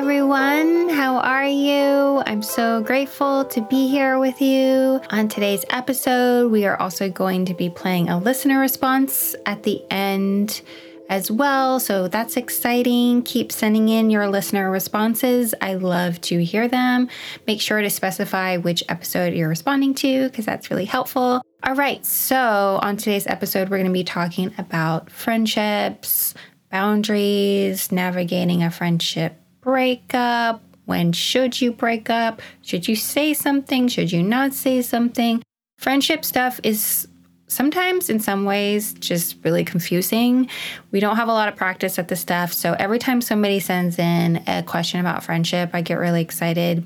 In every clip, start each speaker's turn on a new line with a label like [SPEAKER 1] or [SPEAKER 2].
[SPEAKER 1] Everyone. How are you? I'm so grateful to be here with you. On today's episode, we are also going to be playing a listener response at the end as well. So that's exciting. Keep sending in your listener responses. I love to hear them. Make sure to specify which episode you're responding to because that's really helpful. All right, so on today's episode, we're going to be talking about friendships, boundaries, navigating a friendship breakup. When should you break up? Should you say something? Should you not say something? Friendship stuff is sometimes, in some ways, just really confusing. We don't have a lot of practice at this stuff. So every time somebody sends in a question about friendship, I get really excited.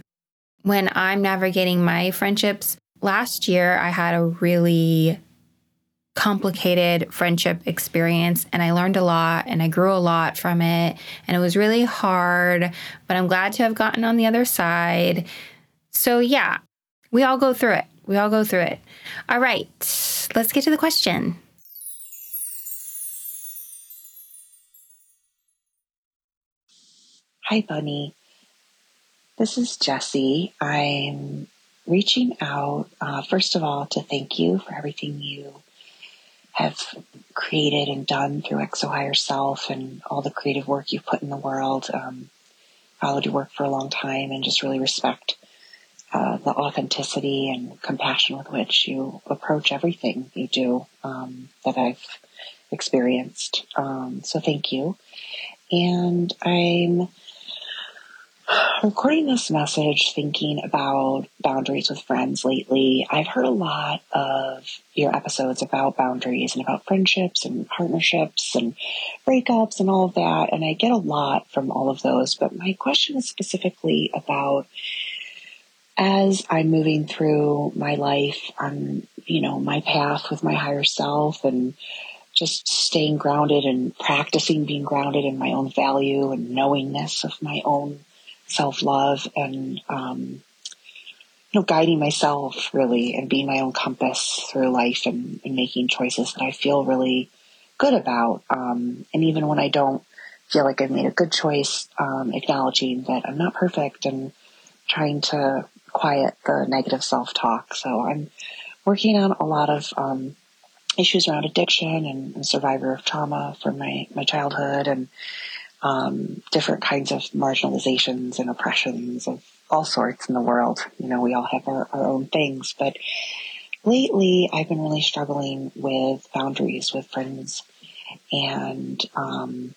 [SPEAKER 1] When I'm navigating my friendships, last year I had a really complicated friendship experience and I learned a lot and I grew a lot from it and it was really hard, but I'm glad to have gotten on the other side. So, yeah, we all go through it. We all go through it. All right, let's get to the question.
[SPEAKER 2] Hi, Bunny. This is Jessie. I'm reaching out, uh, first of all, to thank you for everything you have created and done through XO Higher Self and all the creative work you've put in the world. Um, followed your work for a long time and just really respect uh, the authenticity and compassion with which you approach everything you do um, that I've experienced. Um, so thank you. And I'm recording this message thinking about boundaries with friends lately. I've heard a lot of your episodes about boundaries and about friendships and partnerships and breakups and all of that. And I get a lot from all of those. But my question is specifically about as I'm moving through my life on, you know, my path with my higher self and just staying grounded and practicing being grounded in my own value and knowingness of my own self love and, um, you know, guiding myself really and being my own compass through life and, and making choices that I feel really good about. Um, and even when I don't feel like I've made a good choice, um, acknowledging that I'm not perfect and trying to quiet the negative self talk. So I'm working on a lot of, um, issues around addiction and, and survivor of trauma from my, my childhood and, um, different kinds of marginalizations and oppressions of all sorts in the world. You know, we all have our, our own things, but lately I've been really struggling with boundaries with friends and um,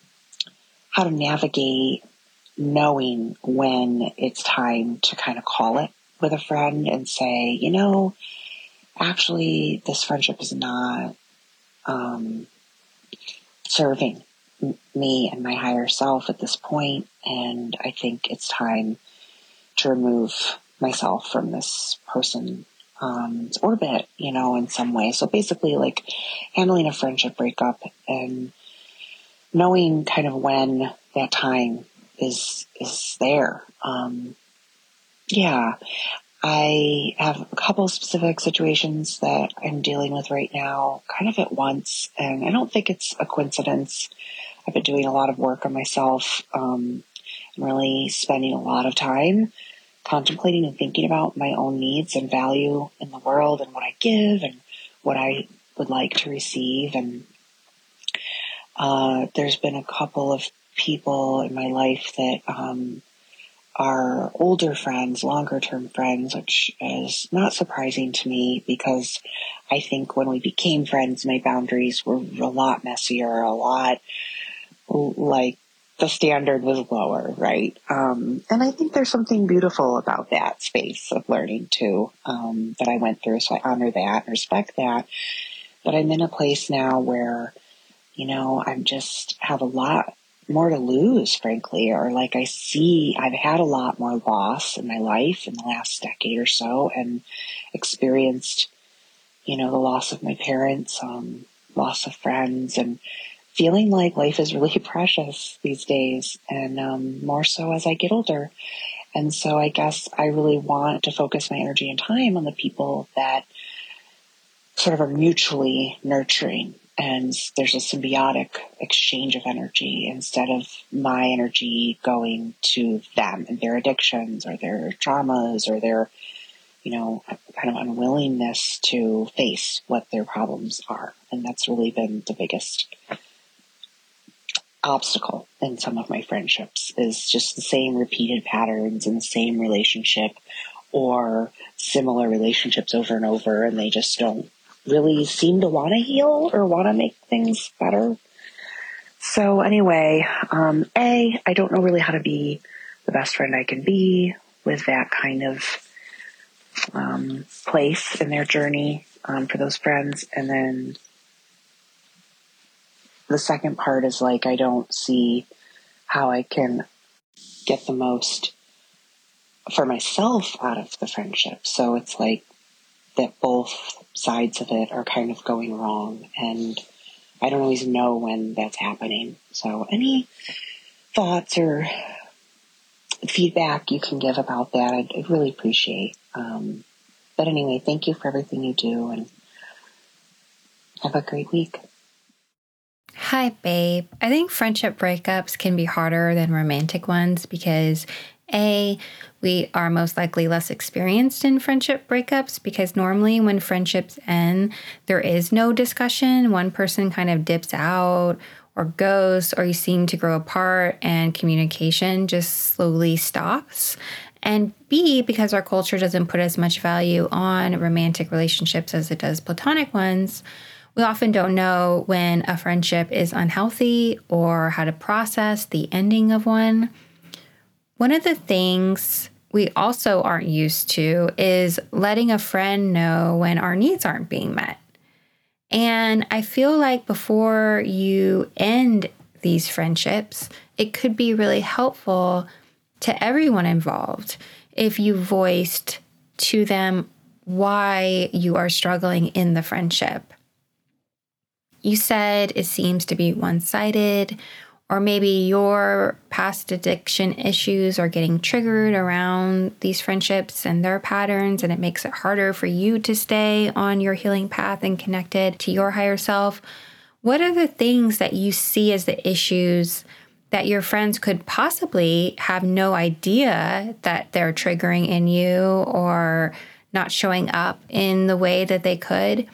[SPEAKER 2] how to navigate knowing when it's time to kind of call it with a friend and say, you know, actually, this friendship is not um, serving me and my higher self at this point, and I think it's time to remove myself from this person's um, orbit, you know, in some way. So basically, like handling a friendship breakup and knowing kind of when that time is is there. Um, yeah, I have a couple specific situations that I'm dealing with right now, kind of at once, and I don't think it's a coincidence. I've been doing a lot of work on myself, um, and really spending a lot of time contemplating and thinking about my own needs and value in the world and what I give and what I would like to receive. And uh, there's been a couple of people in my life that um, are older friends, longer term friends, which is not surprising to me because I think when we became friends, my boundaries were a lot messier, a lot like the standard was lower, right? Um, and I think there's something beautiful about that space of learning too um, that I went through. So I honor that and respect that. But I'm in a place now where, you know, I'm just have a lot more to lose, frankly, or like I see I've had a lot more loss in my life in the last decade or so and experienced, you know, the loss of my parents, um, loss of friends and feeling like life is really precious these days and um, more so as I get older. And so I guess I really want to focus my energy and time on the people that sort of are mutually nurturing and there's a symbiotic exchange of energy instead of my energy going to them and their addictions or their traumas or their you know kind of unwillingness to face what their problems are and that's really been the biggest obstacle in some of my friendships is just the same repeated patterns in the same relationship or similar relationships over and over and they just don't really seem to want to heal or want to make things better. So anyway, um, A, I don't know really how to be the best friend I can be with that kind of um, place in their journey um, for those friends. And then the second part is like, I don't see how I can get the most for myself out of the friendship. So it's like that both sides of it are kind of going wrong. And I don't always know when that's happening. So any thoughts or feedback you can give about that, I'd, I'd really appreciate. Um, but anyway, thank you for everything you do and have a great week.
[SPEAKER 1] Hi, babe. I think friendship breakups can be harder than romantic ones because A, we are most likely less experienced in friendship breakups because normally when friendships end, there is no discussion. One person kind of dips out or goes, or you seem to grow apart, and communication just slowly stops. And B, because our culture doesn't put as much value on romantic relationships as it does platonic ones we often don't know when a friendship is unhealthy or how to process the ending of one. One of the things we also aren't used to is letting a friend know when our needs aren't being met. And I feel like before you end these friendships, it could be really helpful to everyone involved if you voiced to them why you are struggling in the friendship. You said it seems to be one sided, or maybe your past addiction issues are getting triggered around these friendships and their patterns, and it makes it harder for you to stay on your healing path and connected to your higher self. What are the things that you see as the issues that your friends could possibly have no idea that they're triggering in you or not showing up in the way that they could?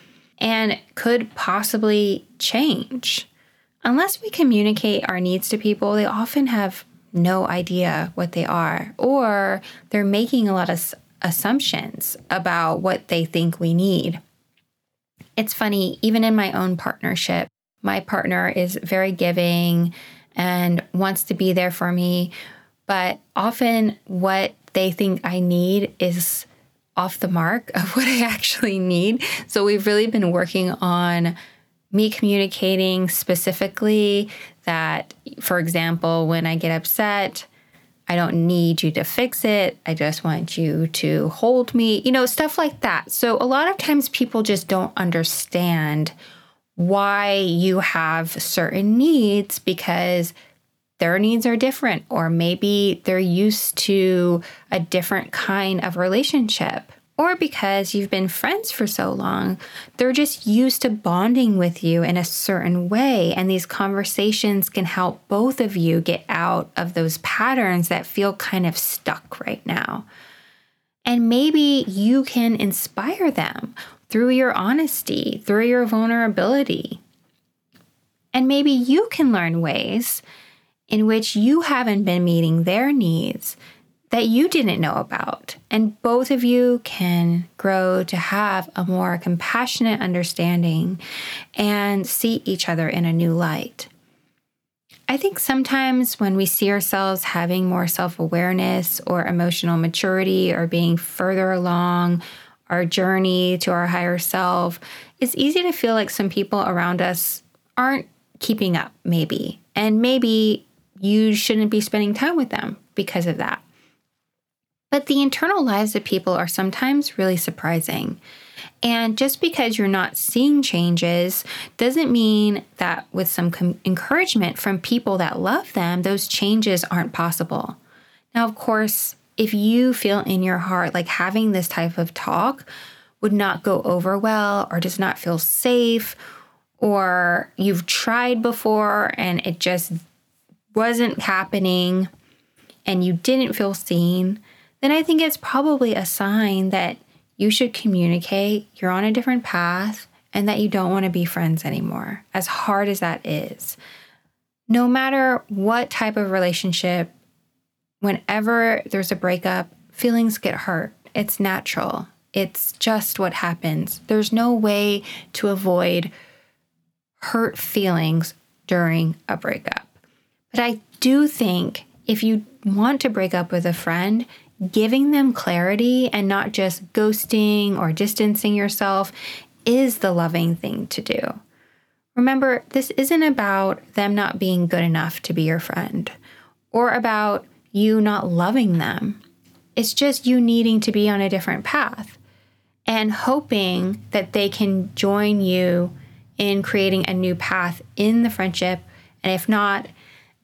[SPEAKER 1] And could possibly change. Unless we communicate our needs to people, they often have no idea what they are, or they're making a lot of assumptions about what they think we need. It's funny, even in my own partnership, my partner is very giving and wants to be there for me, but often what they think I need is off the mark of what I actually need. So we've really been working on me communicating specifically that, for example, when I get upset, I don't need you to fix it. I just want you to hold me, you know, stuff like that. So a lot of times people just don't understand why you have certain needs because their needs are different, or maybe they're used to a different kind of relationship or because you've been friends for so long, they're just used to bonding with you in a certain way. And these conversations can help both of you get out of those patterns that feel kind of stuck right now. And maybe you can inspire them through your honesty, through your vulnerability. And maybe you can learn ways in which you haven't been meeting their needs that you didn't know about. And both of you can grow to have a more compassionate understanding and see each other in a new light. I think sometimes when we see ourselves having more self awareness or emotional maturity or being further along our journey to our higher self, it's easy to feel like some people around us aren't keeping up, maybe. And maybe you shouldn't be spending time with them because of that. But the internal lives of people are sometimes really surprising. And just because you're not seeing changes doesn't mean that with some com- encouragement from people that love them, those changes aren't possible. Now, of course, if you feel in your heart like having this type of talk would not go over well or does not feel safe, or you've tried before and it just wasn't happening and you didn't feel seen, then I think it's probably a sign that you should communicate you're on a different path and that you don't want to be friends anymore, as hard as that is. No matter what type of relationship, whenever there's a breakup, feelings get hurt. It's natural. It's just what happens. There's no way to avoid hurt feelings during a breakup. But I do think if you want to break up with a friend, giving them clarity and not just ghosting or distancing yourself is the loving thing to do. Remember, this isn't about them not being good enough to be your friend or about you not loving them. It's just you needing to be on a different path and hoping that they can join you in creating a new path in the friendship. And if not,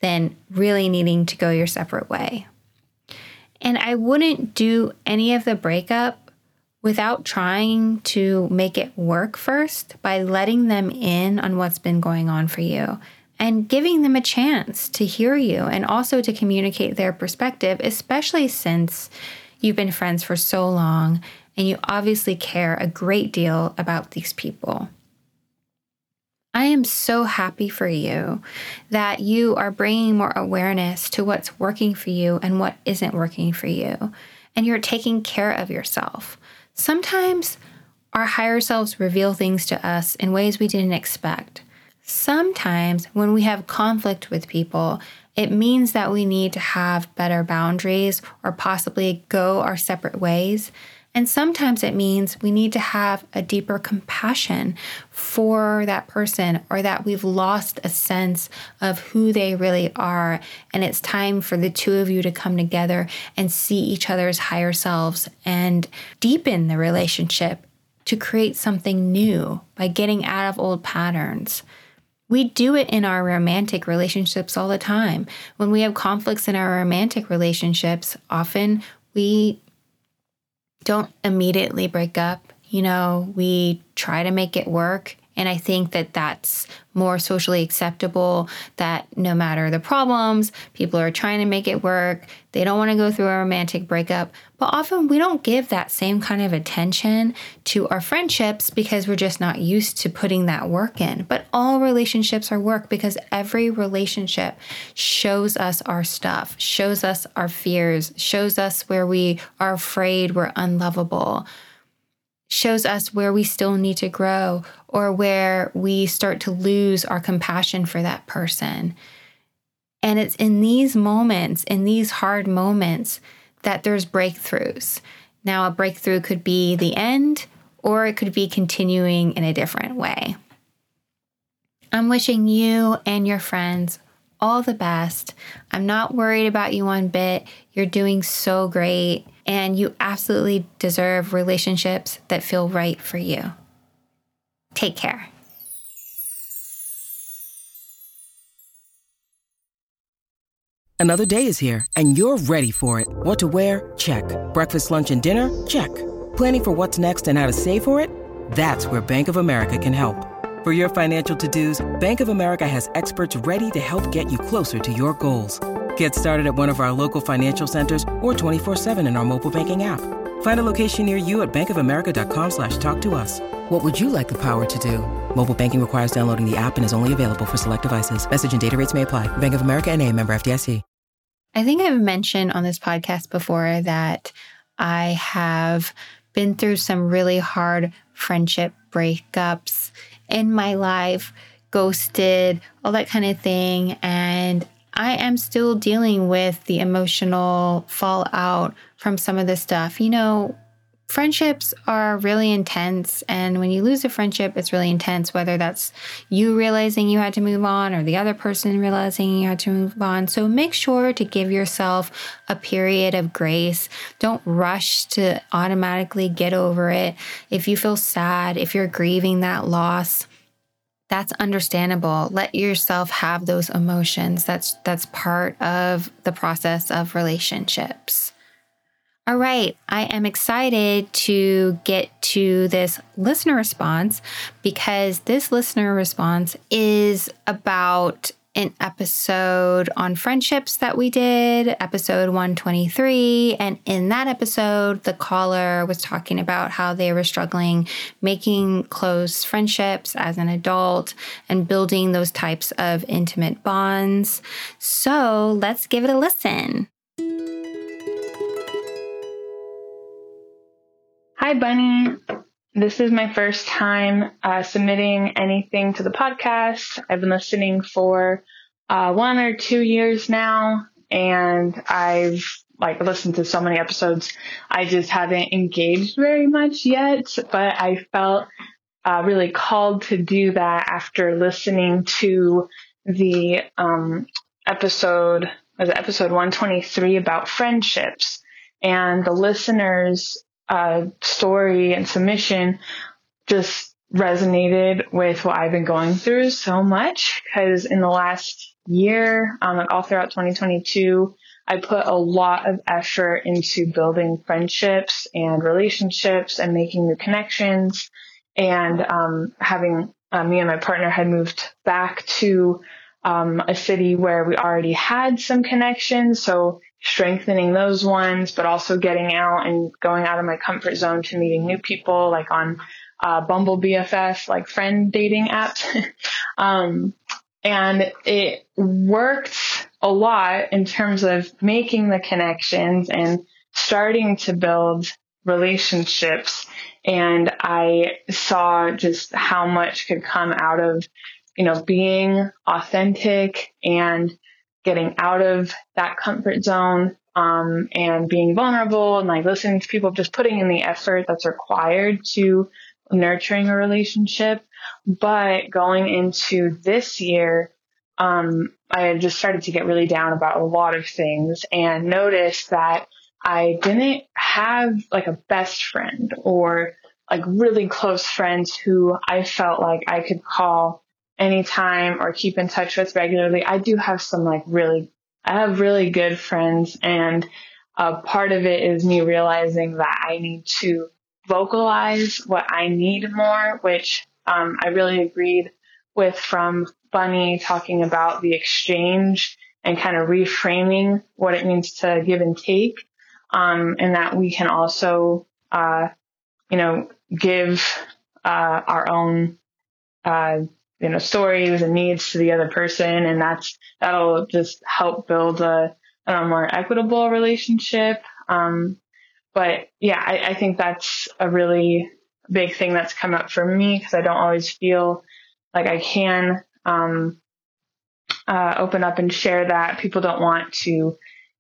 [SPEAKER 1] then really needing to go your separate way. And I wouldn't do any of the breakup without trying to make it work first by letting them in on what's been going on for you and giving them a chance to hear you and also to communicate their perspective, especially since you've been friends for so long and you obviously care a great deal about these people. I am so happy for you that you are bringing more awareness to what's working for you and what isn't working for you, and you're taking care of yourself. Sometimes our higher selves reveal things to us in ways we didn't expect. Sometimes, when we have conflict with people, it means that we need to have better boundaries or possibly go our separate ways. And sometimes it means we need to have a deeper compassion for that person or that we've lost a sense of who they really are. And it's time for the two of you to come together and see each other's higher selves and deepen the relationship to create something new by getting out of old patterns. We do it in our romantic relationships all the time. When we have conflicts in our romantic relationships, often we don't immediately break up. You know, we try to make it work. And I think that that's more socially acceptable that no matter the problems, people are trying to make it work. They don't want to go through a romantic breakup. But often we don't give that same kind of attention to our friendships because we're just not used to putting that work in. But all relationships are work because every relationship shows us our stuff, shows us our fears, shows us where we are afraid we're unlovable shows us where we still need to grow or where we start to lose our compassion for that person. And it's in these moments, in these hard moments, that there's breakthroughs. Now, a breakthrough could be the end, or it could be continuing in a different way. I'm wishing you and your friends all the best. I'm not worried about you one bit. You're doing so great, and you absolutely deserve relationships that feel right for you. Take care.
[SPEAKER 3] Another day is here, and you're ready for it. What to wear? Check. Breakfast, lunch, and dinner? Check. Planning for what's next and how to save for it? That's where Bank of America can help. For your financial to-dos, Bank of America has experts ready to help get you closer to your goals. Get started at one of our local financial centers or 24-7 in our mobile banking app. Find a location near you at bankofamerica.com slash talk to us. What would you like the power to do? Mobile banking requires downloading the app and is only available for select devices. Message and data rates may apply. Bank of America and a member FDIC.
[SPEAKER 1] I think I've mentioned on this podcast before that I have been through some really hard friendship breakups in my life, ghosted, all that kind of thing. And I am still dealing with the emotional fallout from some of this stuff. You know, friendships are really intense. And when you lose a friendship, it's really intense, whether that's you realizing you had to move on or the other person realizing you had to move on. So make sure to give yourself a period of grace. Don't rush to automatically get over it. If you feel sad, if you're grieving that loss, that's understandable. Let yourself have those emotions. That's that's part of the process of relationships. All right, I am excited to get to this listener response because this listener response is about an episode on friendships that we did, episode 123. And in that episode, the caller was talking about how they were struggling making close friendships as an adult and building those types of intimate bonds. So let's give it a listen.
[SPEAKER 4] Hi, Bunny. This is my first time uh, submitting anything to the podcast. I've been listening for uh, one or two years now, and I've like listened to so many episodes. I just haven't engaged very much yet, but I felt uh, really called to do that after listening to the um, episode was it episode 123 about friendships and the listeners uh, story and submission just resonated with what I've been going through so much because in the last year, um, all throughout 2022, I put a lot of effort into building friendships and relationships and making new connections and um, having uh, me and my partner had moved back to um, a city where we already had some connections. So strengthening those ones, but also getting out and going out of my comfort zone to meeting new people, like on uh, Bumble BFF, like friend dating app. um, and it worked a lot in terms of making the connections and starting to build relationships. And I saw just how much could come out of, you know, being authentic and getting out of that comfort zone um, and being vulnerable and like listening to people, just putting in the effort that's required to nurturing a relationship. But going into this year, um, I just started to get really down about a lot of things and noticed that I didn't have like a best friend or like really close friends who I felt like I could call anytime or keep in touch with regularly. I do have some like really, I have really good friends and uh, part of it is me realizing that I need to vocalize what I need more, which um, I really agreed with from Bunny talking about the exchange and kind of reframing what it means to give and take. Um, and that we can also, uh, you know, give, uh, our own, uh, you know, stories and needs to the other person. And that's, that'll just help build a, a more equitable relationship. Um, but yeah, I, I think that's a really big thing that's come up for me because I don't always feel like I can, um, uh, open up and share that people don't want to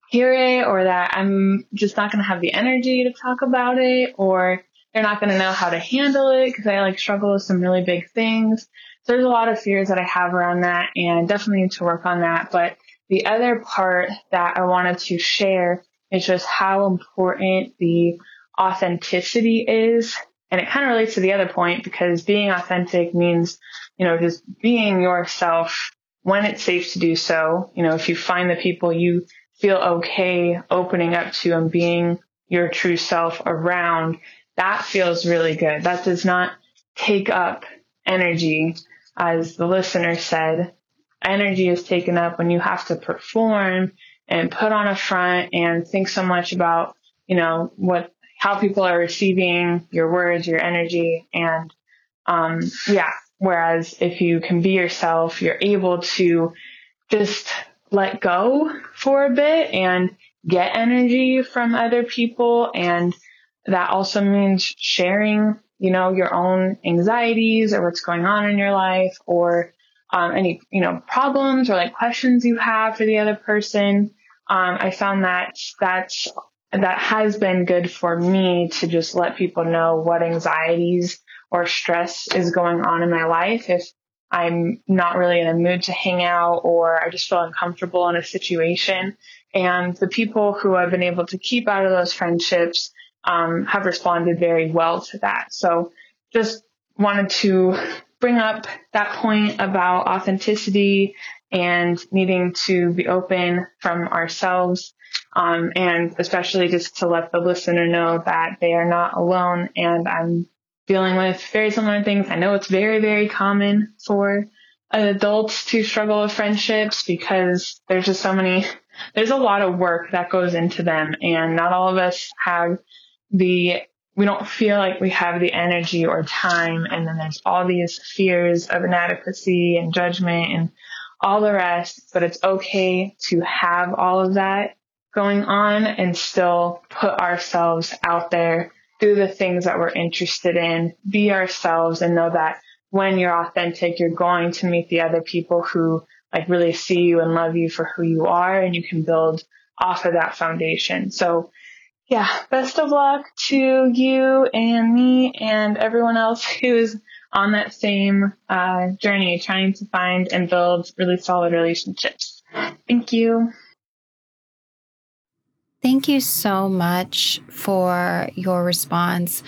[SPEAKER 4] hear it or that I'm just not going to have the energy to talk about it or they're not going to know how to handle it because I like struggle with some really big things there's a lot of fears that I have around that and I definitely need to work on that. But the other part that I wanted to share is just how important the authenticity is. And it kind of relates to the other point because being authentic means, you know, just being yourself when it's safe to do so. You know, if you find the people you feel okay opening up to and being your true self around, that feels really good. That does not take up energy, as the listener said. Energy is taken up when you have to perform and put on a front and think so much about, you know, what, how people are receiving your words, your energy. And, um, yeah. Whereas if you can be yourself, you're able to just let go for a bit and get energy from other people. And that also means sharing, you know, your own anxieties or what's going on in your life or um, any, you know, problems or like questions you have for the other person. Um, I found that that's, that has been good for me to just let people know what anxieties or stress is going on in my life. If I'm not really in a mood to hang out or I just feel uncomfortable in a situation. And the people who I've been able to keep out of those friendships um, have responded very well to that. So just wanted to bring up that point about authenticity and needing to be open from ourselves. Um, and especially just to let the listener know that they are not alone and I'm dealing with very similar things. I know it's very, very common for adults to struggle with friendships because there's just so many, there's a lot of work that goes into them and not all of us have the, we don't feel like we have the energy or time. And then there's all these fears of inadequacy and judgment and all the rest, but it's okay to have all of that going on and still put ourselves out there do the things that we're interested in, be ourselves and know that when you're authentic, you're going to meet the other people who like really see you and love you for who you are and you can build off of that foundation. So yeah, best of luck to you and me and everyone else who's on that same uh, journey, trying to find and build really solid relationships. Thank you.
[SPEAKER 1] Thank you so much for your response.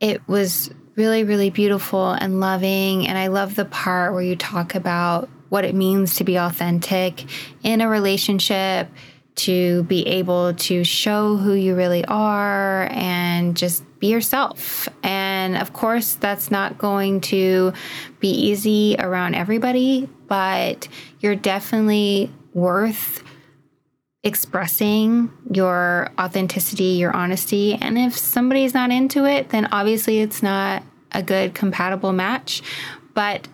[SPEAKER 1] It was really, really beautiful and loving. And I love the part where you talk about what it means to be authentic in a relationship, to be able to show who you really are and just be yourself. And of course, that's not going to be easy around everybody, but you're definitely worth expressing your authenticity, your honesty. And if somebody's not into it, then obviously it's not a good compatible match. But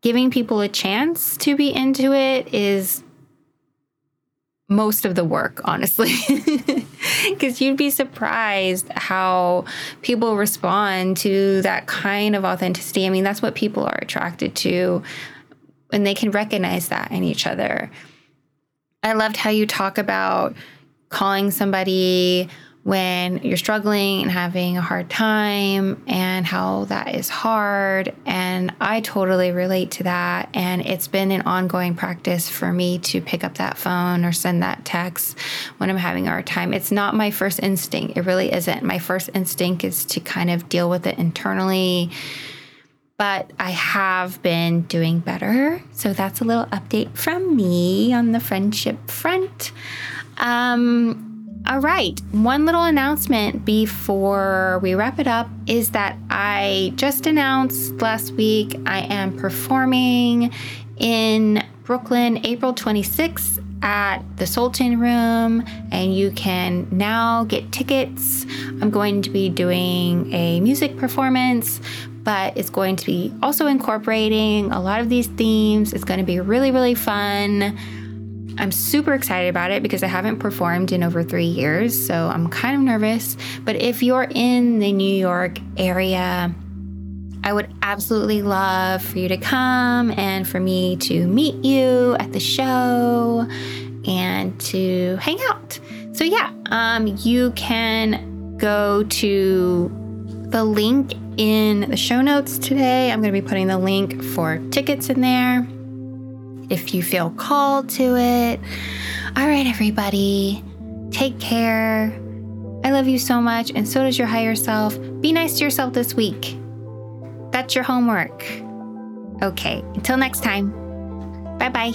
[SPEAKER 1] giving people a chance to be into it is most of the work, honestly. Because you'd be surprised how people respond to that kind of authenticity. I mean, that's what people are attracted to, and they can recognize that in each other. I loved how you talk about calling somebody when you're struggling and having a hard time and how that is hard. And I totally relate to that. And it's been an ongoing practice for me to pick up that phone or send that text when I'm having a hard time. It's not my first instinct. It really isn't. My first instinct is to kind of deal with it internally but I have been doing better. So that's a little update from me on the friendship front. Um, all right, one little announcement before we wrap it up is that I just announced last week I am performing in Brooklyn April 26th at the Sultan Room, and you can now get tickets. I'm going to be doing a music performance but it's going to be also incorporating a lot of these themes. It's going to be really, really fun. I'm super excited about it because I haven't performed in over three years, so I'm kind of nervous. But if you're in the New York area, I would absolutely love for you to come and for me to meet you at the show and to hang out. So, yeah, um, you can go to the link in the show notes today. I'm going to be putting the link for tickets in there if you feel called to it. All right, everybody, take care. I love you so much, and so does your higher self. Be nice to yourself this week. That's your homework. Okay, until next time. Bye bye.